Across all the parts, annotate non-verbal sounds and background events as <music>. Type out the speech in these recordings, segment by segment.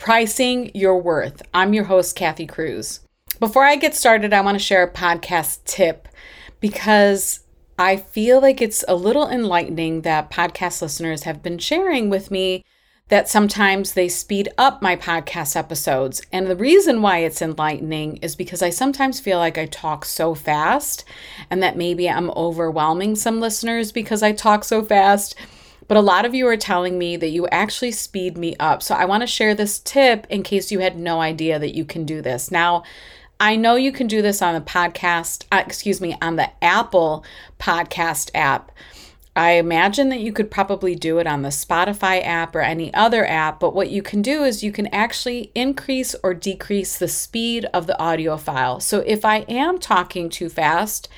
Pricing Your Worth. I'm your host, Kathy Cruz. Before I get started, I want to share a podcast tip because I feel like it's a little enlightening that podcast listeners have been sharing with me that sometimes they speed up my podcast episodes. And the reason why it's enlightening is because I sometimes feel like I talk so fast and that maybe I'm overwhelming some listeners because I talk so fast. But a lot of you are telling me that you actually speed me up. So I want to share this tip in case you had no idea that you can do this. Now, I know you can do this on the podcast, uh, excuse me, on the Apple podcast app. I imagine that you could probably do it on the Spotify app or any other app, but what you can do is you can actually increase or decrease the speed of the audio file. So if I am talking too fast,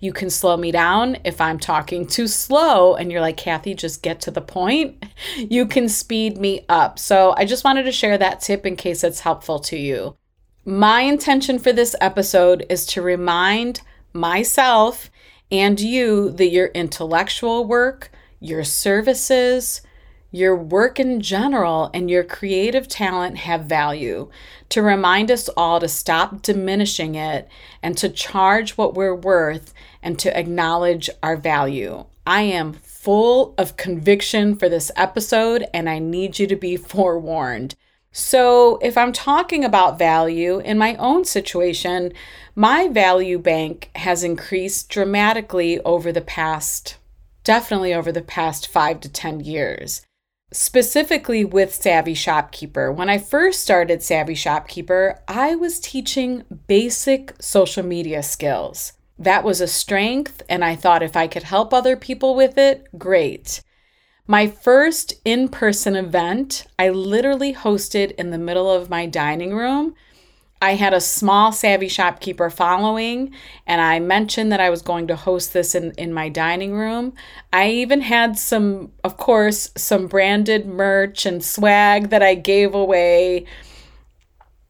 you can slow me down if I'm talking too slow and you're like, Kathy, just get to the point. <laughs> You can speed me up. So I just wanted to share that tip in case it's helpful to you. My intention for this episode is to remind myself and you that your intellectual work, your services, your work in general and your creative talent have value, to remind us all to stop diminishing it and to charge what we're worth and to acknowledge our value. I am full of conviction for this episode and I need you to be <laughs> forewarned. So, if I'm talking about value in my own situation, my value bank has increased dramatically over the past, definitely over the past five to 10 years specifically with Savvy Shopkeeper. When I first started Savvy Shopkeeper, I was teaching basic social media skills. That was a strength, and I thought if I could help other people with it, great. My first in person event, I literally hosted in the middle of my dining room I had a small savvy shopkeeper following, and I mentioned that I was going to host this in, in my dining room. I even had some, of course, some branded merch and swag that I gave away.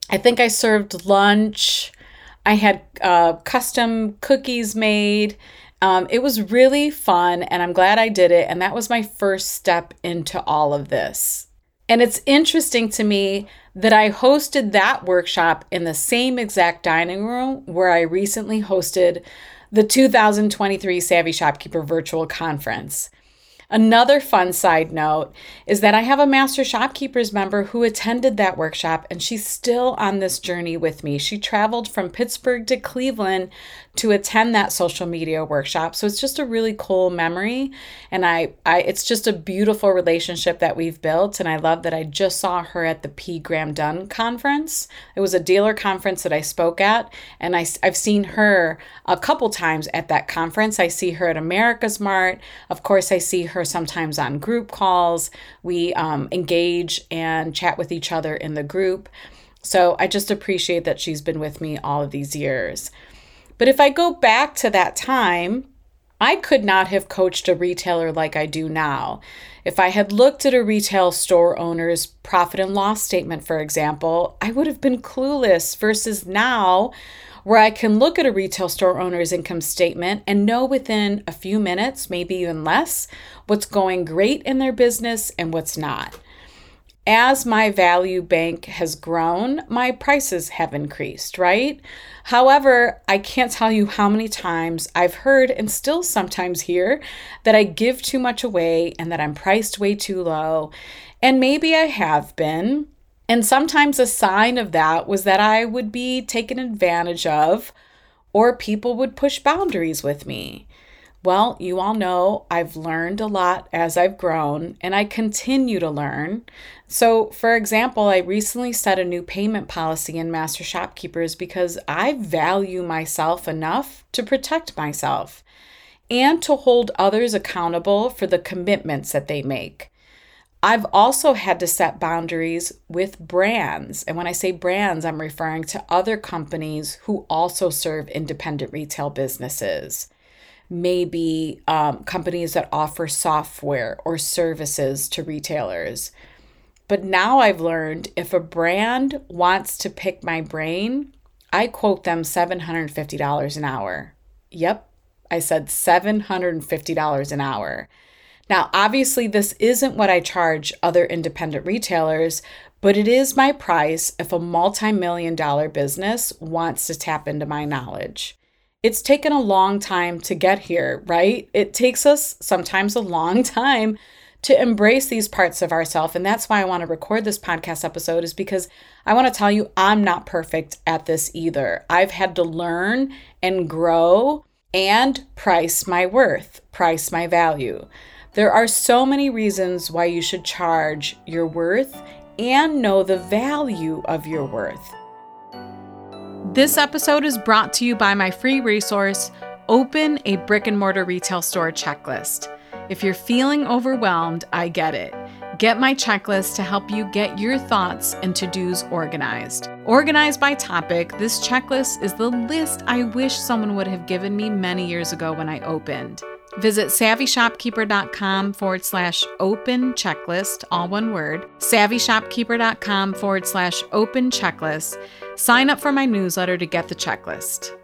I think I served lunch. I had uh, custom cookies made. Um, it was really fun, and I'm glad I did it. And that was my first step into all of this. And it's interesting to me that I hosted that workshop in the same exact dining room where I recently hosted the 2023 Savvy Shopkeeper Virtual Conference. Another fun side note is that I have a Master Shopkeepers member who attended that workshop and she's still on this journey with me. She traveled from Pittsburgh to Cleveland to attend that social media workshop. So it's just a really cool memory and I, I it's just a beautiful relationship that we've built and I love that I just saw her at the P Graham Dunn conference. It was a dealer conference that I spoke at and I I've seen her a couple times at that conference. I see her at AmericasMart. Of course, I see her sometimes on group calls. We um, engage and chat with each other in the group. So I just appreciate that she's been with me all of these years. But if I go back to that time, I could not have coached a retailer like I do now. If I had looked at a retail store owner's profit and loss statement, for example, I would have been clueless versus now where I can look at a retail store owner's income statement and know within a few minutes, maybe even less, what's going great in their business and what's not. As my value bank has grown, my prices have increased, right? However, I can't tell you how many times I've heard and still sometimes hear that I give too much away and that I'm priced way too low. And maybe I have been. And sometimes a sign of that was that I would be taken advantage of or people would push boundaries with me. Well, you all know I've learned a lot as I've grown, and I continue to learn. So, for example, I recently set a new payment policy in Master Shopkeepers because I value myself enough to protect myself and to hold others accountable for the commitments that they make. I've also had to set boundaries with brands. And when I say brands, I'm referring to other companies who also serve independent retail businesses maybe um, companies that offer software or services to retailers. But now I've learned if a brand wants to pick my brain, I quote them $750 an hour. Yep, I said $750 an hour. Now, obviously, this isn't what I charge other independent retailers, but it is my price if a multi million dollar business wants to tap into my knowledge it's taken a long time to get here, right? It takes us sometimes a long <laughs> time to embrace these parts of ourselves. And that's why I want to record this podcast episode, is because I want to tell you I'm not perfect at this either. I've had to learn and grow and price my worth, price my value. There are so many reasons why you should charge your worth and know the value of your worth. This episode is brought to you by my free resource, Open a Brick and Mortar Retail Store Checklist. If you're feeling overwhelmed, I get it. Get my checklist to help you get your thoughts and to dos organized. Organized by topic, this checklist is the list I wish someone would have given me many years ago when I opened. Visit savvyshopkeeper.com forward slash open checklist, all one word, savvyshopkeeper.com forward slash open checklist. Sign up for my newsletter to get the checklist.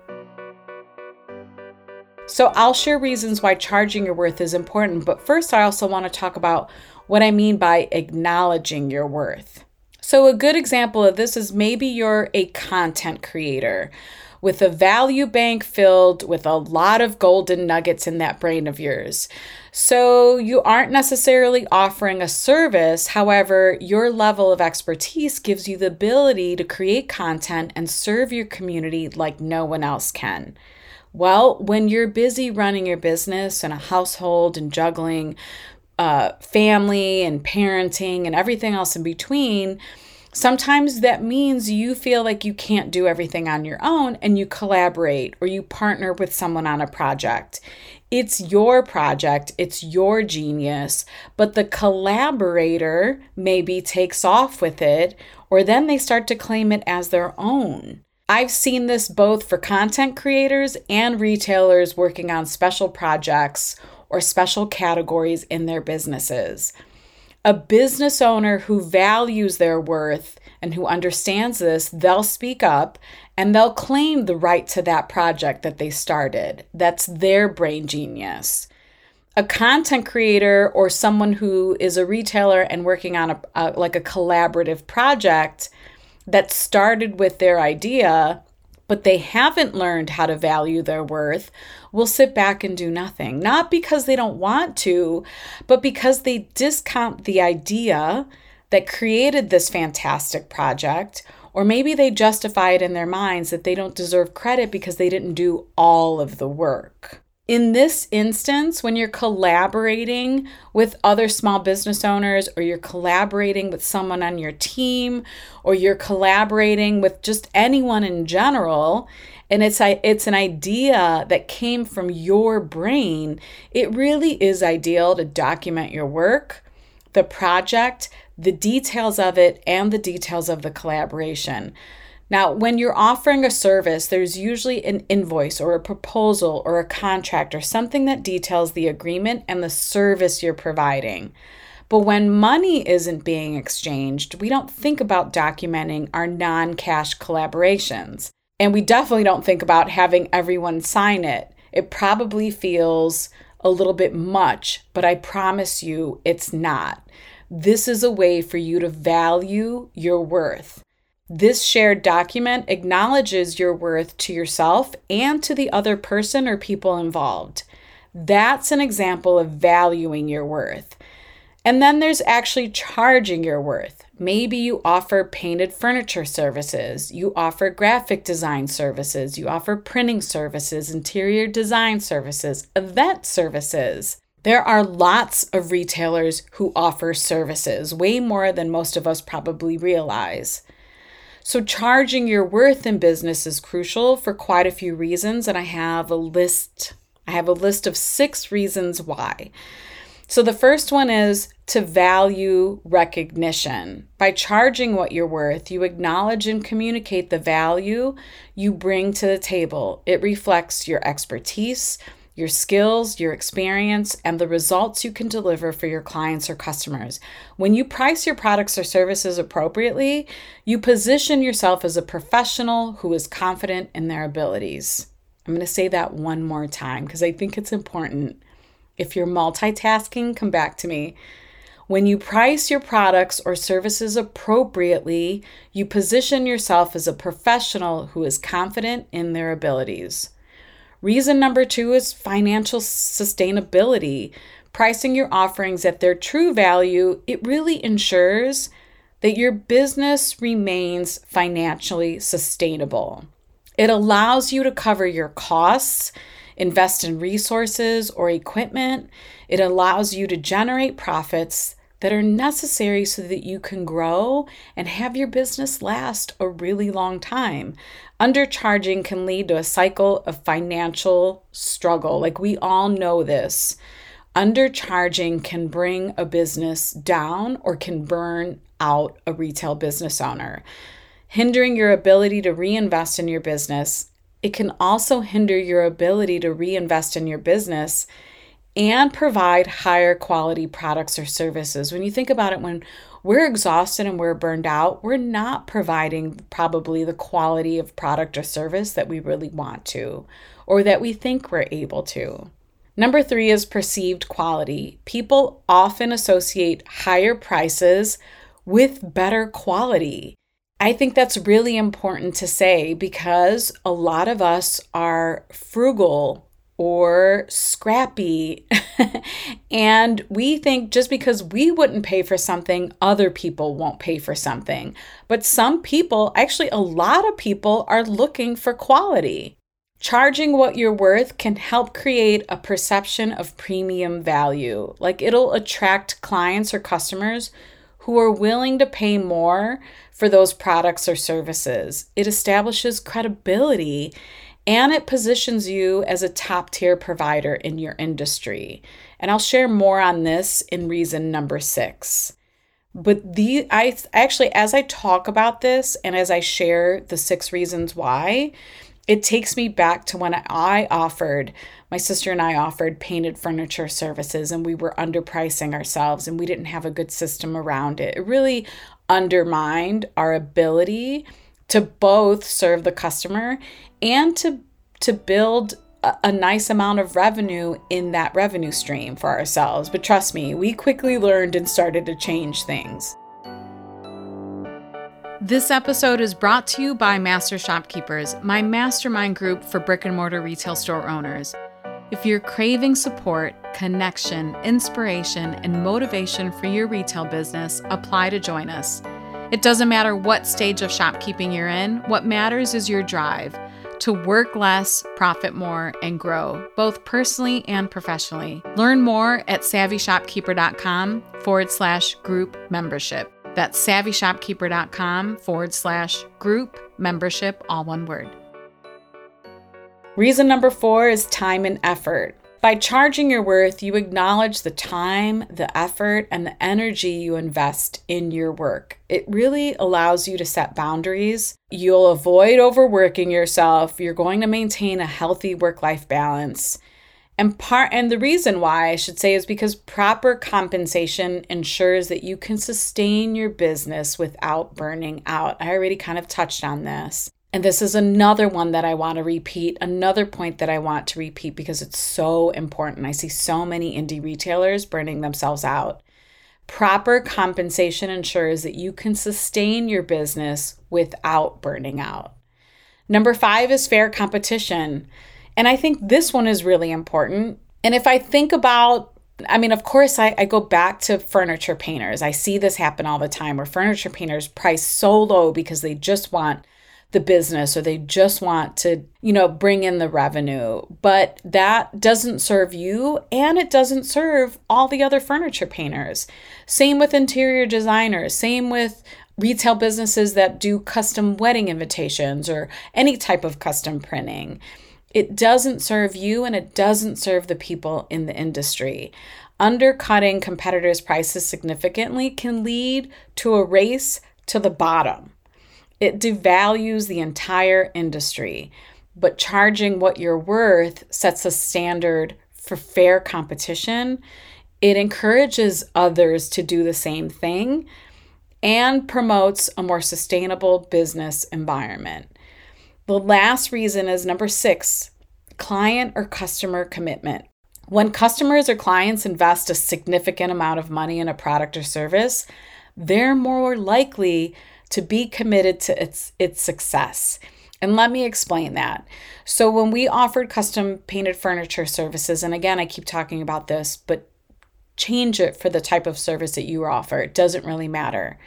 So, I'll share reasons why charging your worth is important, but first, I also want to talk about what I mean by acknowledging your worth. So, a good example of this is maybe you're a content creator with a value bank filled with a lot of golden nuggets in that brain of yours. So you aren't necessarily offering a service. However, your level of expertise gives you the ability to create content and serve your community like no one else can. Well, when you're busy running your business and a household and juggling uh, family and parenting and everything else in between, Sometimes that means you feel like you can't do everything on your own and you collaborate or you partner with someone on a project. It's your project, it's your genius, but the collaborator maybe takes off with it or then they start to claim it as their own. I've seen this both for content creators and retailers working on special projects or special categories in their businesses. A business owner who values their worth and who understands this, they'll speak up and they'll claim the right to that project that they started. That's their brain genius. A content creator or someone who is a retailer and working on a, a like a collaborative project that started with their idea but they haven't learned how to value their worth will sit back and do nothing. Not because they don't want to, but because they discount the idea that created this fantastic project, or maybe they justify it in their minds that they don't deserve credit because they didn't do all of the work. In this instance, when you're collaborating with other small business owners, or you're collaborating with someone on your team, or you're collaborating with just anyone in general, and it's it's an idea that came from your brain, it really is ideal to document your work, the project, the details of it, and the details of the collaboration. Now, when you're offering a service, there's usually an invoice or a proposal or a contract or something that details the agreement and the service you're providing. But when money isn't being exchanged, we don't think about documenting our non cash collaborations. And we definitely don't think about having everyone sign it. It probably feels a little bit much, but I promise you it's not. This is a way for you to value your worth. This shared document acknowledges your worth to yourself and to the other person or people involved. That's an example of valuing your worth. And then there's actually charging your worth. Maybe you offer painted furniture services, you offer graphic design services, you offer printing services, interior design services, event services. There are lots of retailers who offer services, way more than most of us probably realize. So, charging your worth in business is crucial for quite a few reasons, and I have a list. I have a list of six reasons why. So, the first one is to value recognition. By charging what you're worth, you acknowledge and communicate the value you bring to the table. It reflects your expertise, your skills, your experience, and the results you can deliver for your clients or customers. When you price your products or services appropriately, you position yourself as a professional who is confident in their abilities. I'm going to say that one more time because I think it's important. If you're multitasking, come back to me. When you price your products or services appropriately, you position yourself as a professional who is confident in their abilities. Reason number two is financial sustainability. Pricing your offerings at their true value, it really ensures that your business remains financially sustainable. It allows you to cover your costs, invest in resources or equipment. It allows you to generate profits that are necessary so that you can grow and have your business last a really long time. Undercharging can lead to a cycle of financial struggle. Like we all know this. Undercharging can bring a business down or can burn out a retail business owner, hindering your ability to reinvest in your business. It can also hinder your ability to reinvest in your business and provide higher quality products or services. When you think about it, when we're exhausted and we're burned out, we're not providing probably the quality of product or service that we really want to or that we think we're able to. Number three is perceived quality. People often associate higher prices with better quality. I think that's really important to say because a lot of us are frugal or scrappy. <laughs> and we think just because we wouldn't pay for something, other people won't pay for something. But some people, actually, a lot of people, are looking for quality. Charging what you're worth can help create a perception of premium value. Like it'll attract clients or customers who are willing to pay more for those products or services. It establishes credibility and it positions you as a top tier provider in your industry. And I'll share more on this in reason number six. But the I actually as I talk about this and as I share the six reasons why, it takes me back to when I offered my sister and I offered painted furniture services and we were underpricing ourselves and we didn't have a good system around it. It really undermined our ability to both serve the customer and to to build a, a nice amount of revenue in that revenue stream for ourselves. But trust me, we quickly learned and started to change things. This episode is brought to you by Master Shopkeepers, my mastermind group for brick and mortar retail store owners. If you're craving support, connection, inspiration, and motivation for your retail business, apply to join us. It doesn't matter what stage of shopkeeping you're in, what matters is your drive to work less, profit more, and grow, both personally and professionally. Learn more at savvyshopkeeper.com forward slash group membership. That's savvyshopkeeper.com forward slash group membership, all one word. Reason number four is time and effort. By charging your worth, you acknowledge the time, the effort, and the energy you invest in your work. It really allows you to set boundaries. You'll avoid overworking yourself. You're going to maintain a healthy work life balance. And part and the reason why I should say is because proper compensation ensures that you can sustain your business without burning out. I already kind of touched on this. And this is another one that I want to repeat, another point that I want to repeat because it's so important. I see so many indie retailers burning themselves out. Proper compensation ensures that you can sustain your business without burning out. Number five is fair competition. And I think this one is really important. And if I think about I mean, of course, I, I go back to furniture painters. I see this happen all the time where furniture painters price so low because they just want the business or they just want to, you know, bring in the revenue. But that doesn't serve you and it doesn't serve all the other furniture painters. Same with interior designers, same with retail businesses that do custom wedding invitations or any type of custom printing. It doesn't serve you and it doesn't serve the people in the industry. Undercutting competitors' prices significantly can lead to a race to the bottom. It devalues the entire industry, but charging what you're worth sets a standard for fair competition. It encourages others to do the same thing and promotes a more sustainable business environment. The last reason is number six client or customer commitment. When customers or clients invest a significant amount of money in a product or service, they're more likely to be committed to its its success. And let me explain that. So when we offered custom painted furniture services and again I keep talking about this, but change it for the type of service that you offer. It doesn't really matter.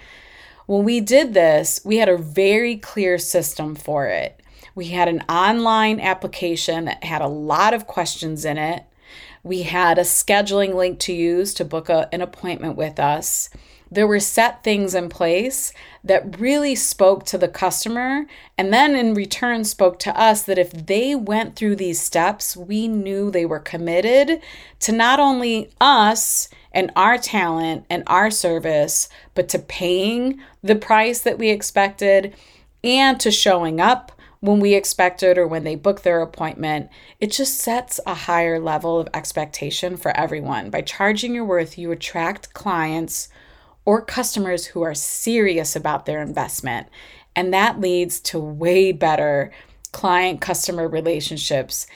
When we did this, we had a very clear system for it. We had an online application that had a lot of questions in it. We had a scheduling link to use to book a, an appointment with us there were set things in place that really spoke to the customer and then in return spoke to us that if they went through these steps, we knew they were committed to not only us and our talent and our service, but to paying the price that we expected and to showing up when we expected or when they book their appointment. It just sets a higher level of expectation for everyone. By charging your worth, you attract clients or customers who are serious about their investment. And that leads to way better client customer relationships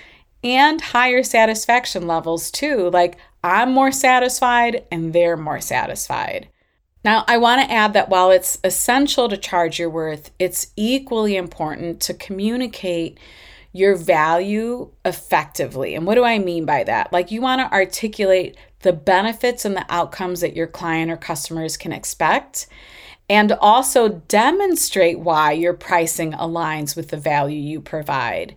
and higher satisfaction levels too. Like I'm more satisfied and they're more satisfied. Now, I want to add that while it's essential to charge your worth, it's equally important to communicate your value effectively. And what do I mean by that? Like, you want to articulate the benefits and the outcomes that your client or customers can expect, and also demonstrate why your pricing aligns with the value you provide.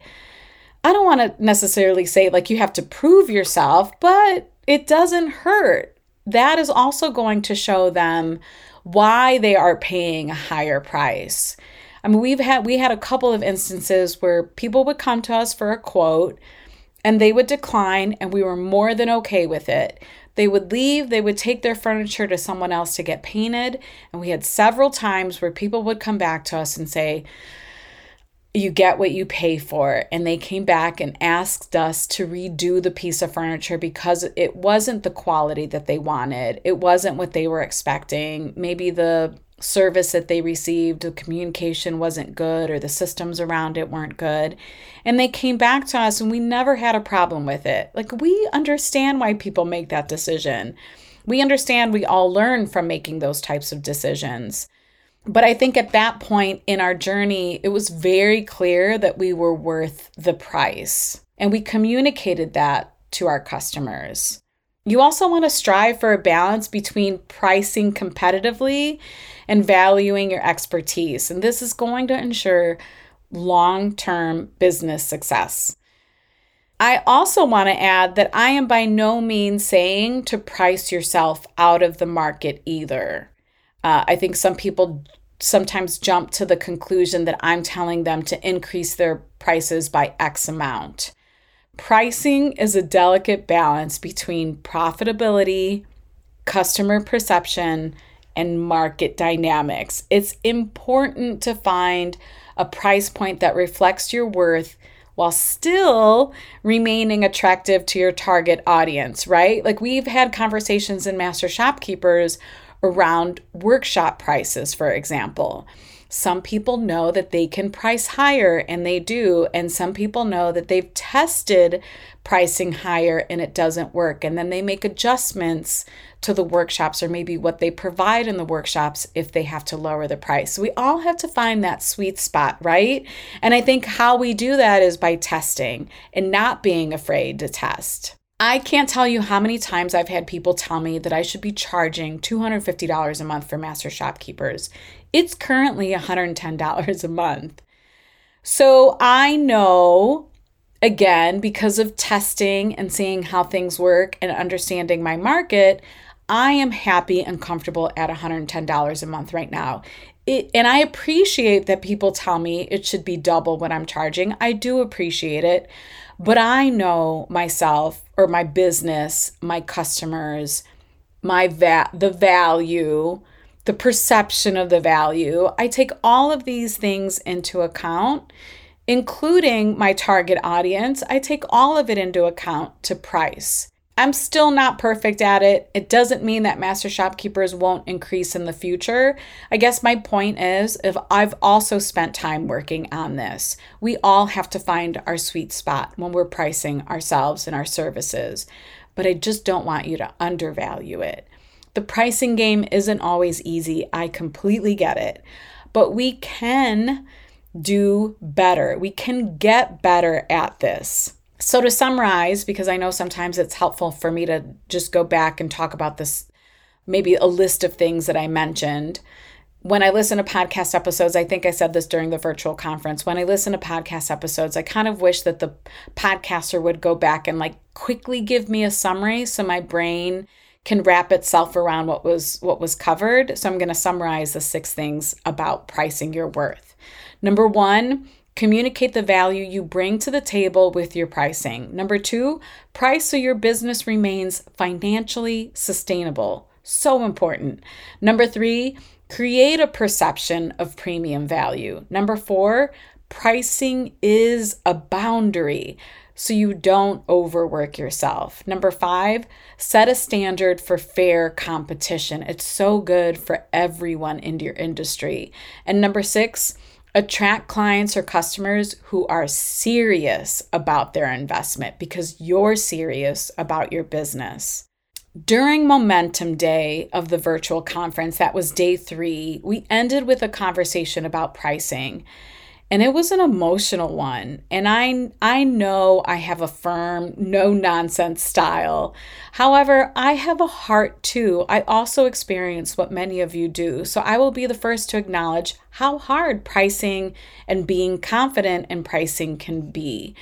I don't want to necessarily say like you have to prove yourself, but it doesn't hurt. That is also going to show them why they are paying a higher price. I mean, we've had we had a couple of instances where people would come to us for a quote and they would decline and we were more than okay with it. They would leave, they would take their furniture to someone else to get painted, and we had several times where people would come back to us and say, you get what you pay for. And they came back and asked us to redo the piece of furniture because it wasn't the quality that they wanted. It wasn't what they were expecting. Maybe the service that they received, the communication wasn't good or the systems around it weren't good. And they came back to us and we never had a problem with it. Like we understand why people make that decision. We understand we all learn from making those types of decisions. But I think at that point in our journey, it was very clear that we were worth the price. And we communicated that to our customers. You also want to strive for a balance between pricing competitively and valuing your expertise. And this is going to ensure long term business success. I also want to add that I am by no means saying to price yourself out of the market either. Uh, I think some people sometimes jump to the conclusion that I'm telling them to increase their prices by X amount. Pricing is a delicate balance between profitability, customer perception, and market dynamics. It's important to find a price point that reflects your worth while still remaining attractive to your target audience, right? Like we've had conversations in Master Shopkeepers around workshop prices, for example. Some people know that they can price higher and they do. And some people know that they've tested pricing higher and it doesn't work. And then they make adjustments to the workshops or maybe what they provide in the workshops if they have to lower the price. So we all have to find that sweet spot, right? And I think how we do that is by testing and not being afraid to test. I can't tell you how many times I've had people tell me that I should be charging $250 a month for master shopkeepers. It's currently $110 a month. So I know, again, because of testing and seeing how things work and understanding my market, I am happy and comfortable at $110 a month right now. It, and I appreciate that people tell me it should be double what I'm charging. I do appreciate it. But I know myself or my business, my customers, my va- the value, the perception of the value. I take all of these things into account, including my target audience. I take all of it into account to price. I'm still not perfect at it. It doesn't mean that master shopkeepers won't increase in the future. I guess my point is if I've also spent time working on this. We all have to find our sweet spot when we're pricing ourselves and our services. But I just don't want you to undervalue it. The pricing game isn't always easy. I completely get it. But we can do better. We can get better at this. So, to summarize, because I know sometimes it's helpful for me to just go back and talk about this, maybe a list of things that I mentioned. When I listen to podcast episodes, I think I said this during the virtual conference. When I listen to podcast episodes, I kind of wish that the podcaster would go back and like quickly give me a summary so my brain can wrap itself around what was what was covered. So I'm going to summarize the six things about pricing your worth. Number 1, Communicate the value you bring to the table with your pricing. Number two, price so your business remains financially sustainable. So important. Number three, create a perception of premium value. Number four, pricing is a boundary so you don't overwork yourself. Number five, set a standard for fair competition. It's so good for everyone in your industry. And number six, Attract clients or customers who are serious about their investment because you're serious about your business. During Momentum Day of the virtual conference, that was day three, we ended with a conversation about pricing and it was an emotional one. And i i know i have a firm no nonsense style. However i have a heart too. I also experience what many of you do. So i will be the first to acknowledge how hard pricing and being confident in pricing can be.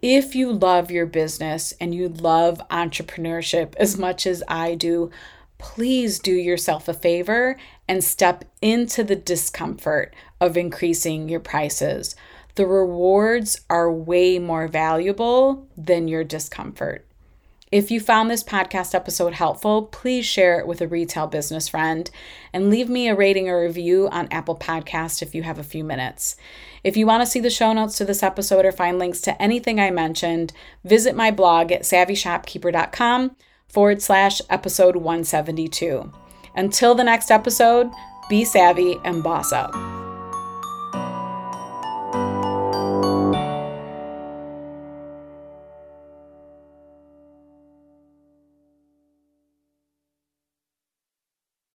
If you love your business and you love entrepreneurship as much as i do please do yourself a favor and step into the discomfort of increasing your prices. The rewards are way more valuable than your discomfort. If you found this podcast episode helpful, please share it with a retail business friend and leave me a rating or review on Apple Podcast if you have a few minutes. If you want to see the show notes to this episode or find links to anything I mentioned, visit my blog at savvyshopkeeper.com forward slash episode 172. Until the next episode, be savvy and boss up.